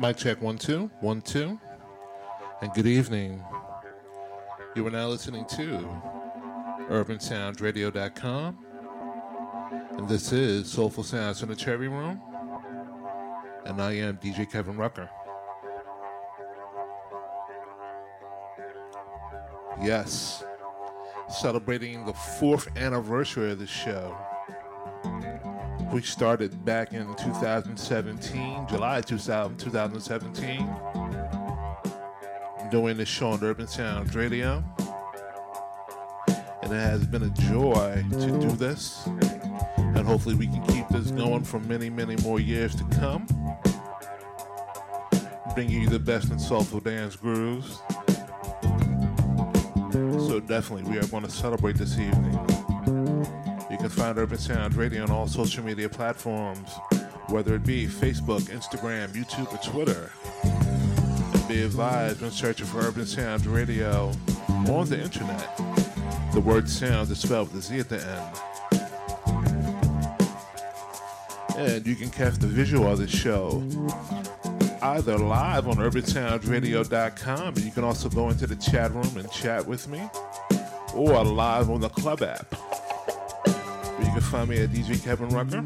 Mic check one two one two, and good evening. You are now listening to UrbanSoundzRadio.com, and this is Soulful Sounds in the Cherry Room, and I am DJ Kevin Rucker. Yes, celebrating the fourth anniversary of the show. We started back in 2017, July 2000, 2017, doing the show on Urban Soundz Radio. And it has been a joy to do this. And hopefully, we can keep this going for many, many more years to come. Bringing you the best in soulful dance grooves. So, definitely, we are going to celebrate this evening. Can find Urban Sound Radio on all social media platforms, whether it be Facebook, Instagram, YouTube, or Twitter. And be advised when searching for Urban Sound Radio on the internet. The word sound is spelled with a Z at the end. And you can catch the visual of the show either live on urbansoundzradio.com and you can also go into the chat room and chat with me or live on the club app can find me at DJ Kevin Rucker.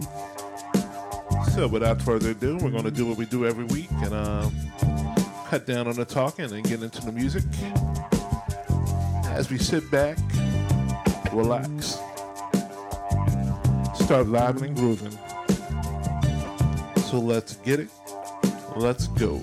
So without further ado, we're going to do what we do every week and uh, cut down on the talking and get into the music as we sit back, relax, start vibing and grooving. So let's get it. Let's go.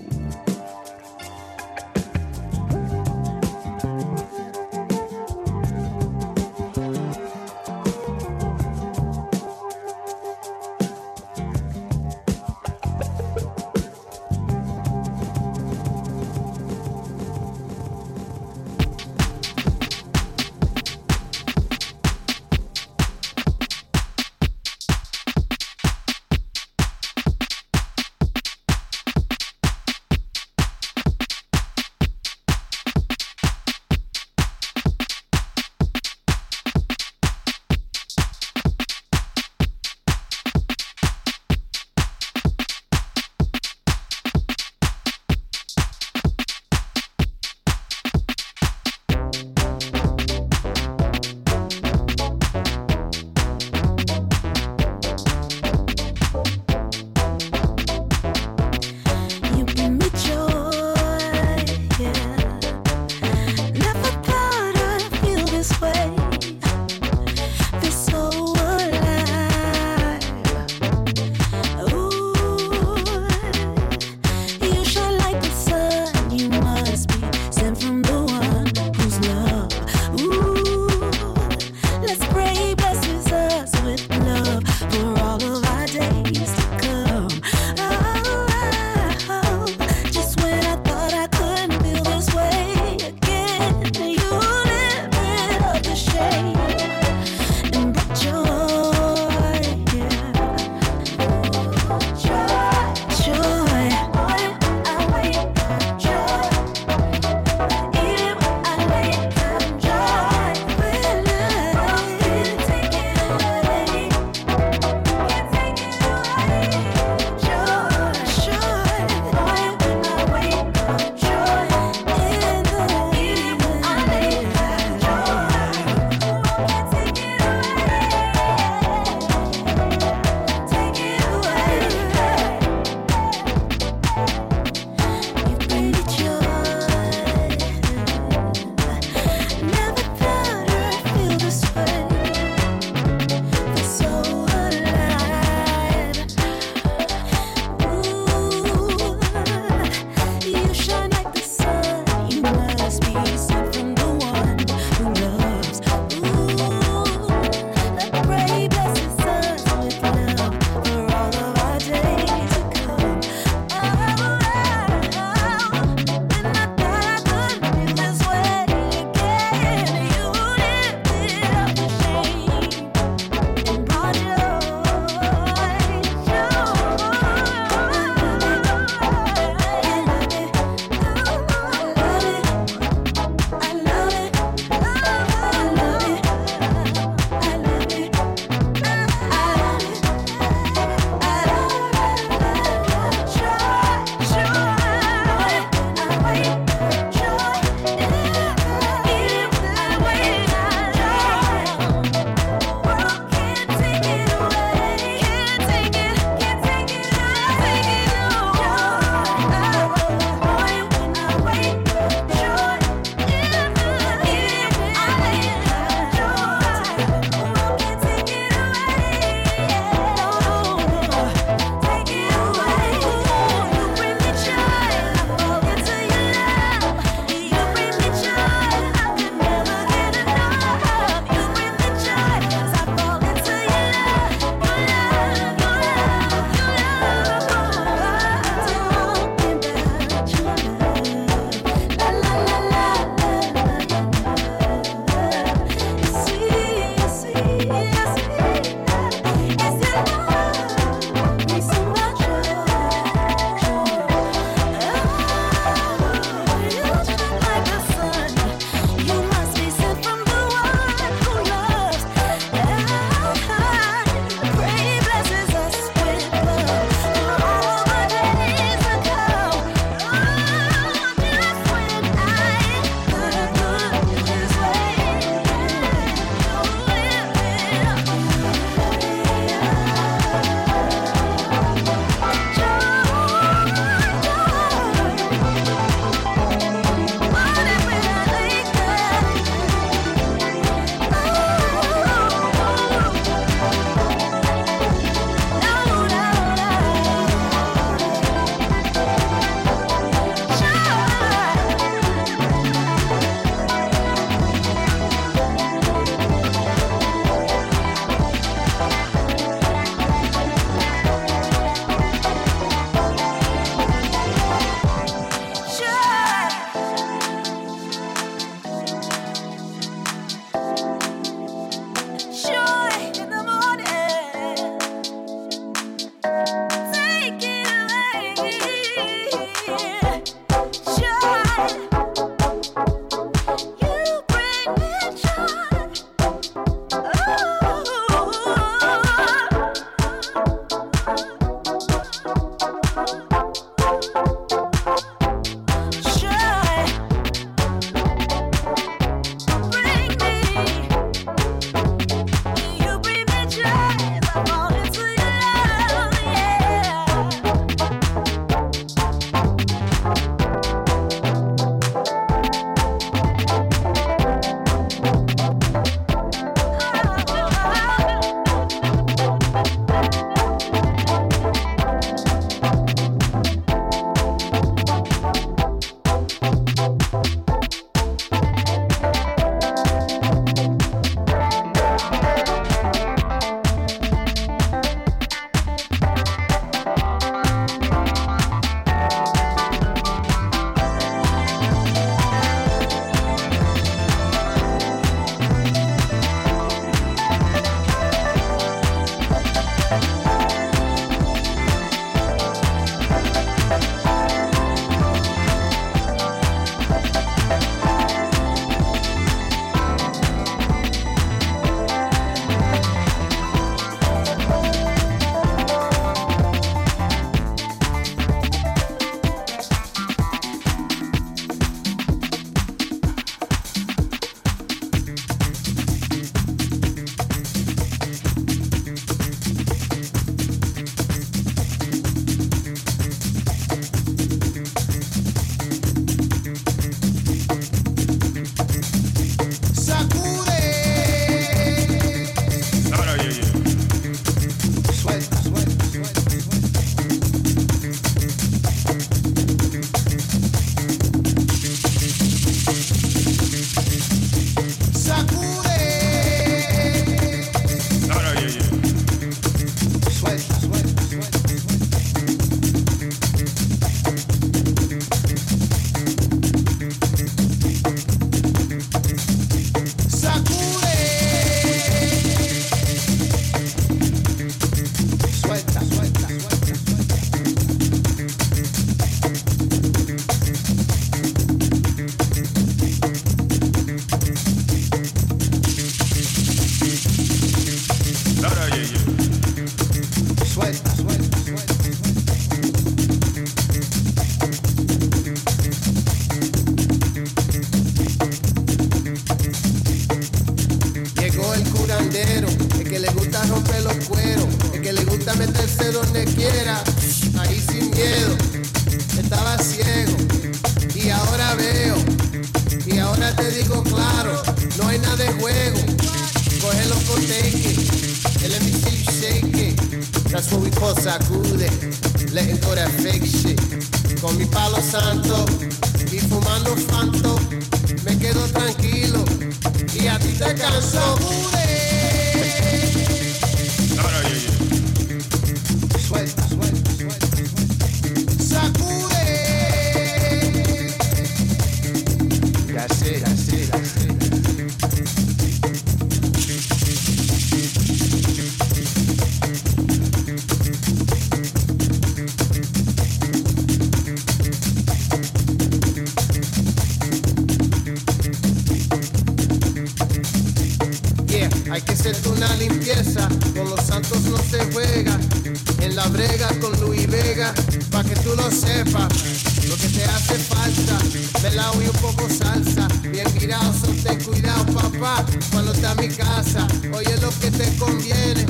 oye lo que te conviene.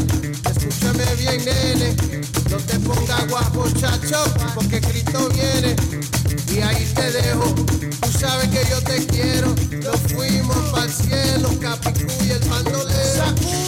Escúchame bien, nene, no te pongas guapo, chacho, porque Cristo viene. Y ahí te dejo, tú sabes que yo te quiero. Nos fuimos para el cielo, Capicú y el bandolero.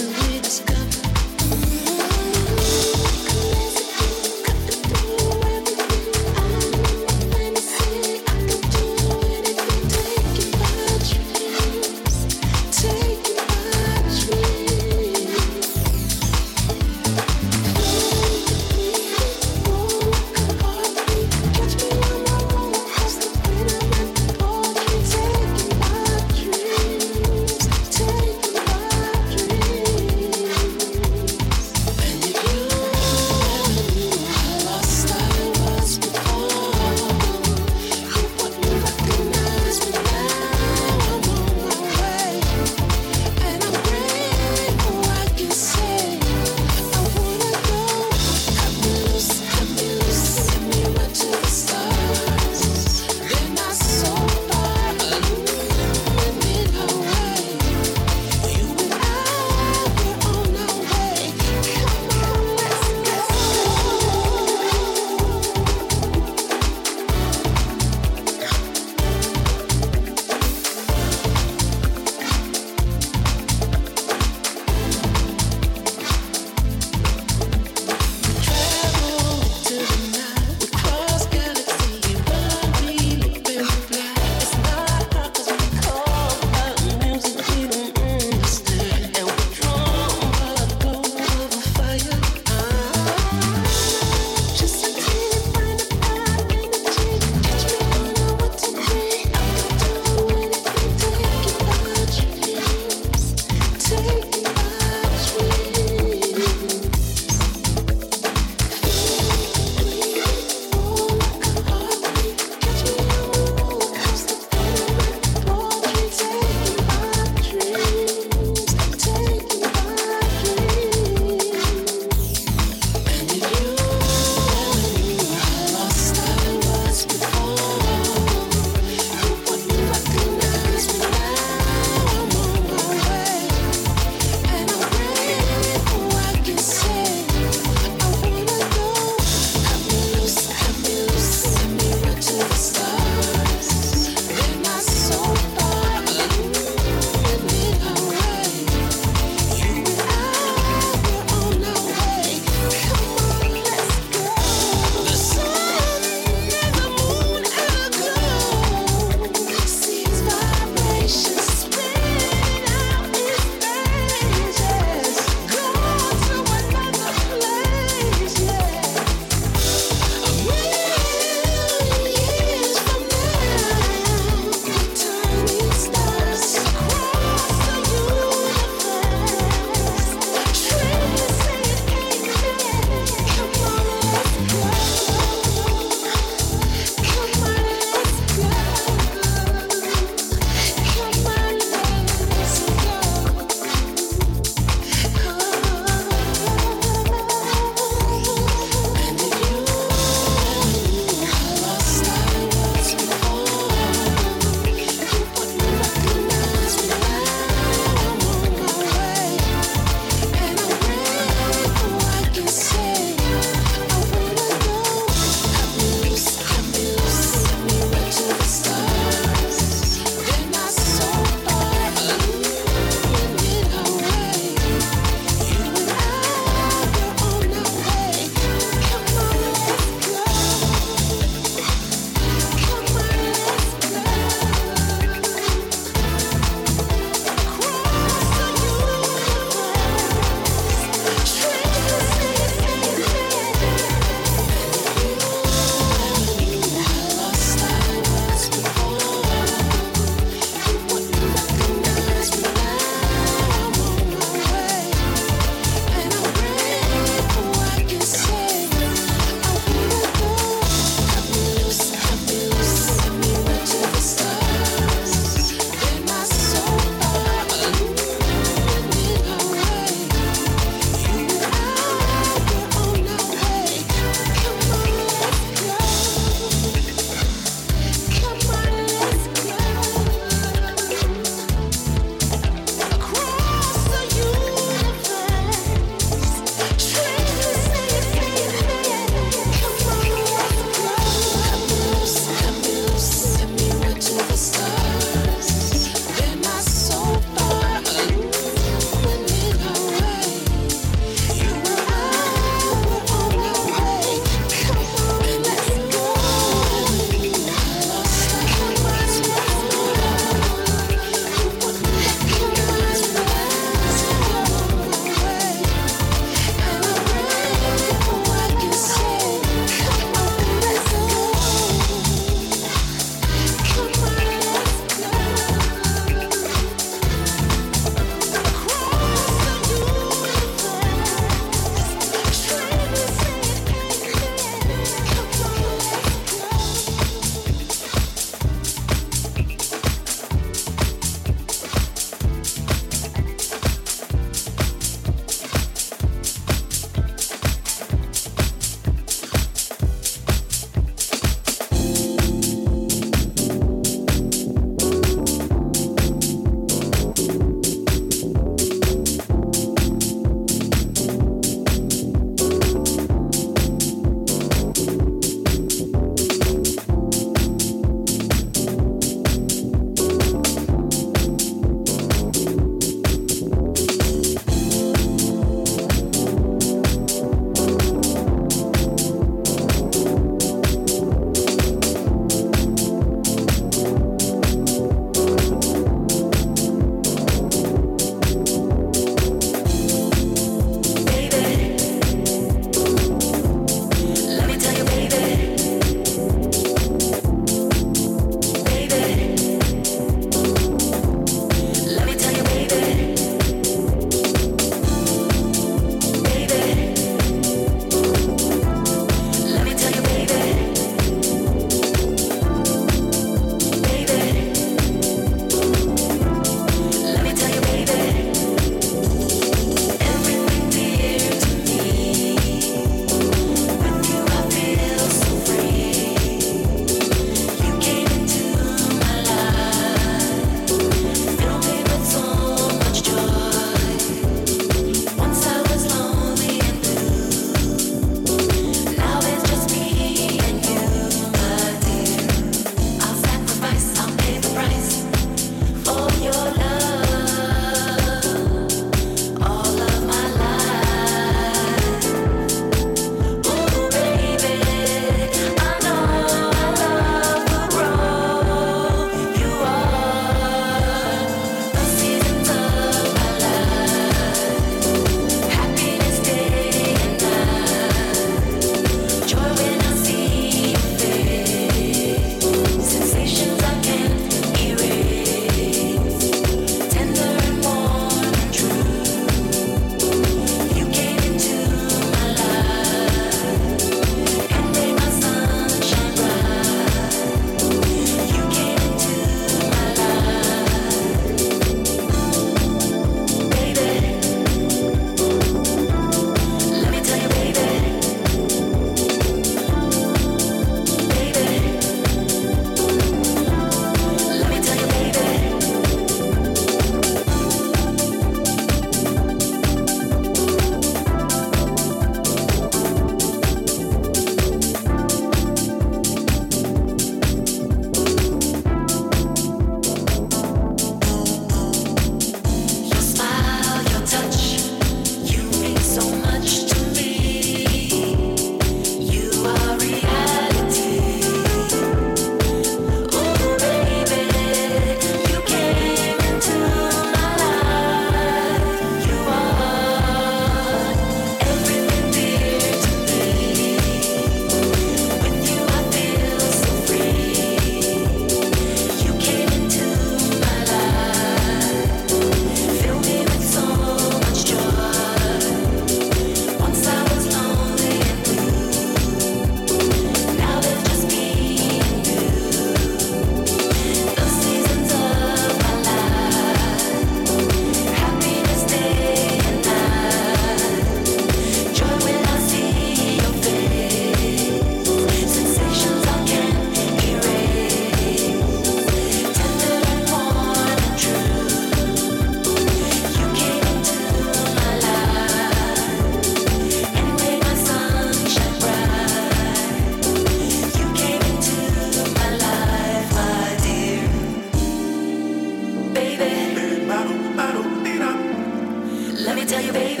Live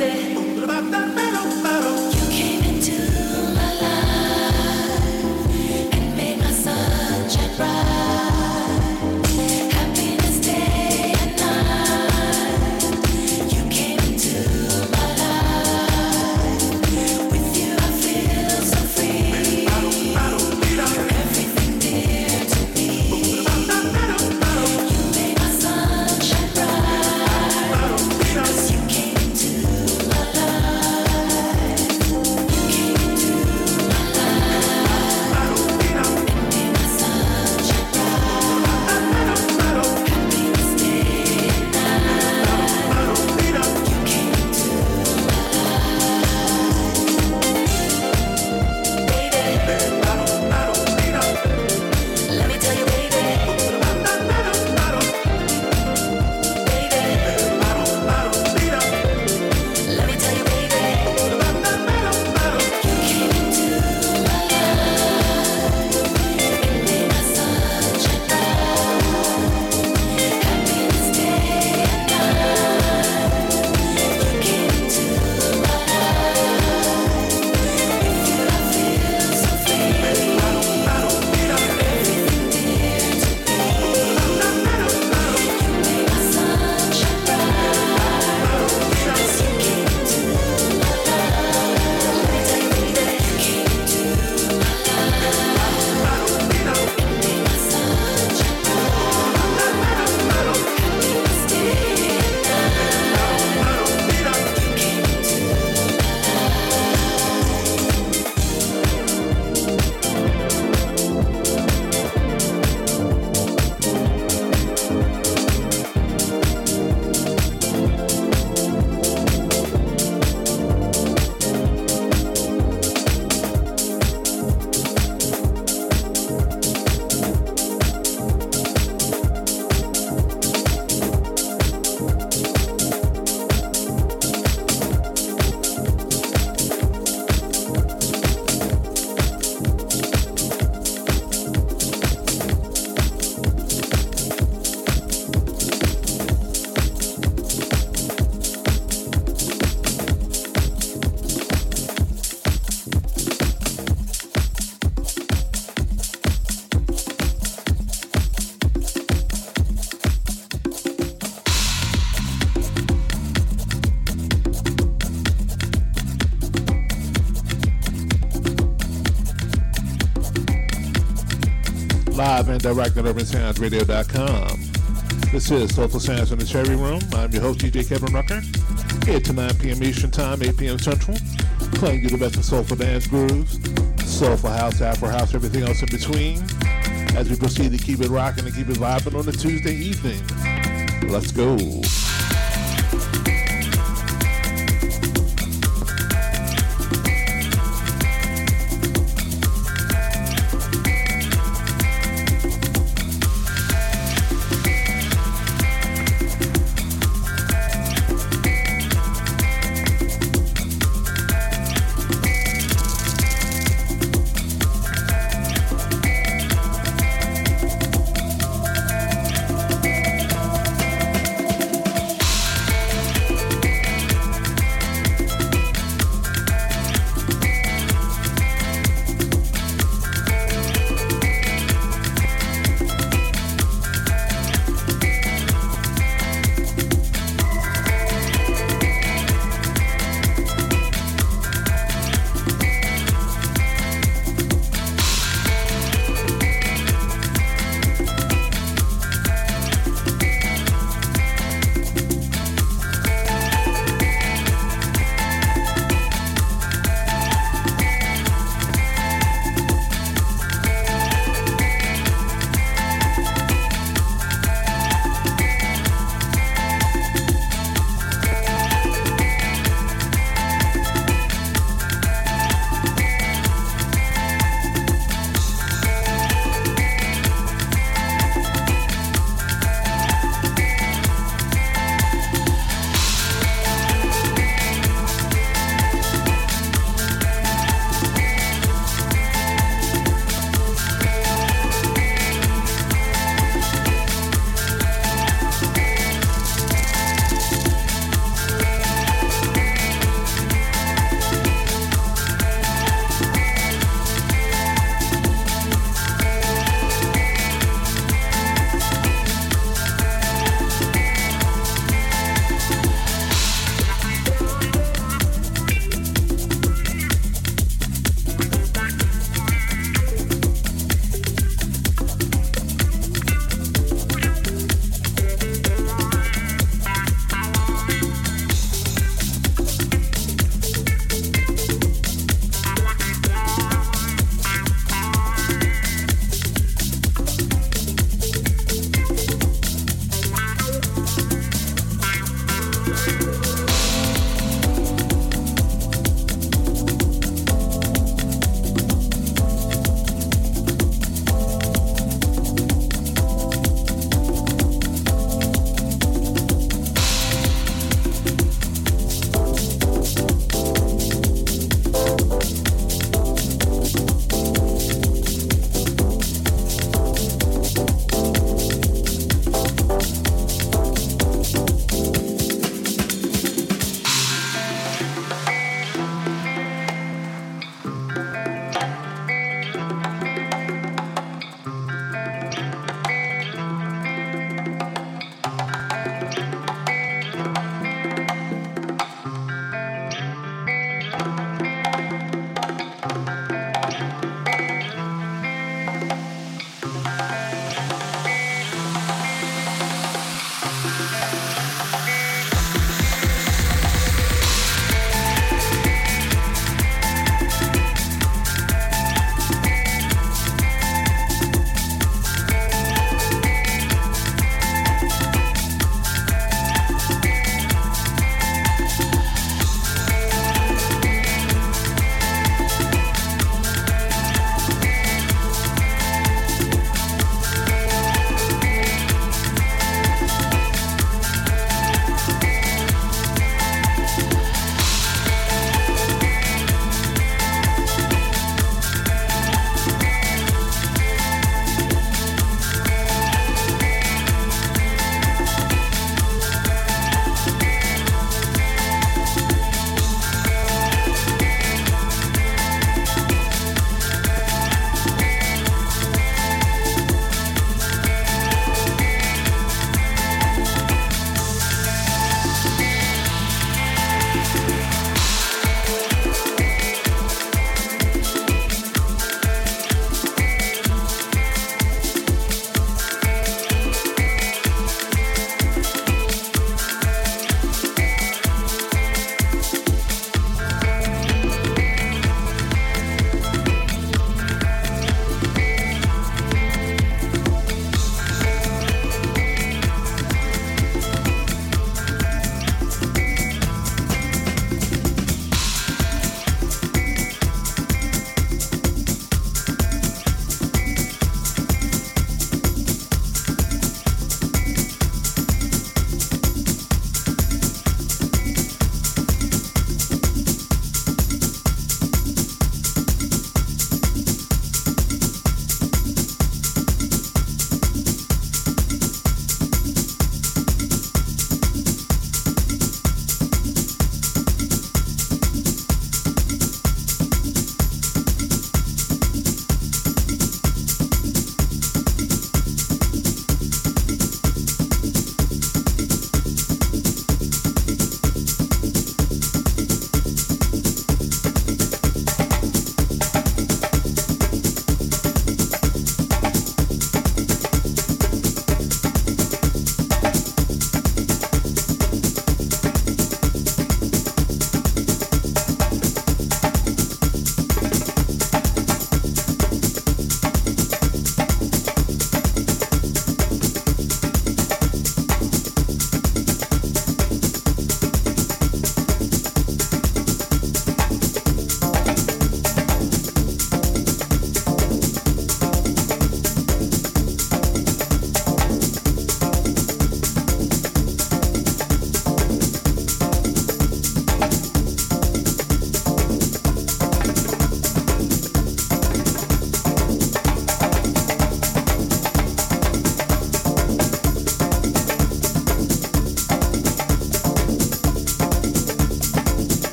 and direct at UrbanSoundzRadio.com. This is Soulful Sounds in the Cherry Room. I'm your host, DJ Kevin Rucker. Here to 9 p.m. Eastern Time, 8 p.m. Central. Playing you the best of soulful dance grooves, soulful house, afro house, everything else in between. As we proceed to keep it rocking and keep it vibing on a Tuesday evening. Let's go.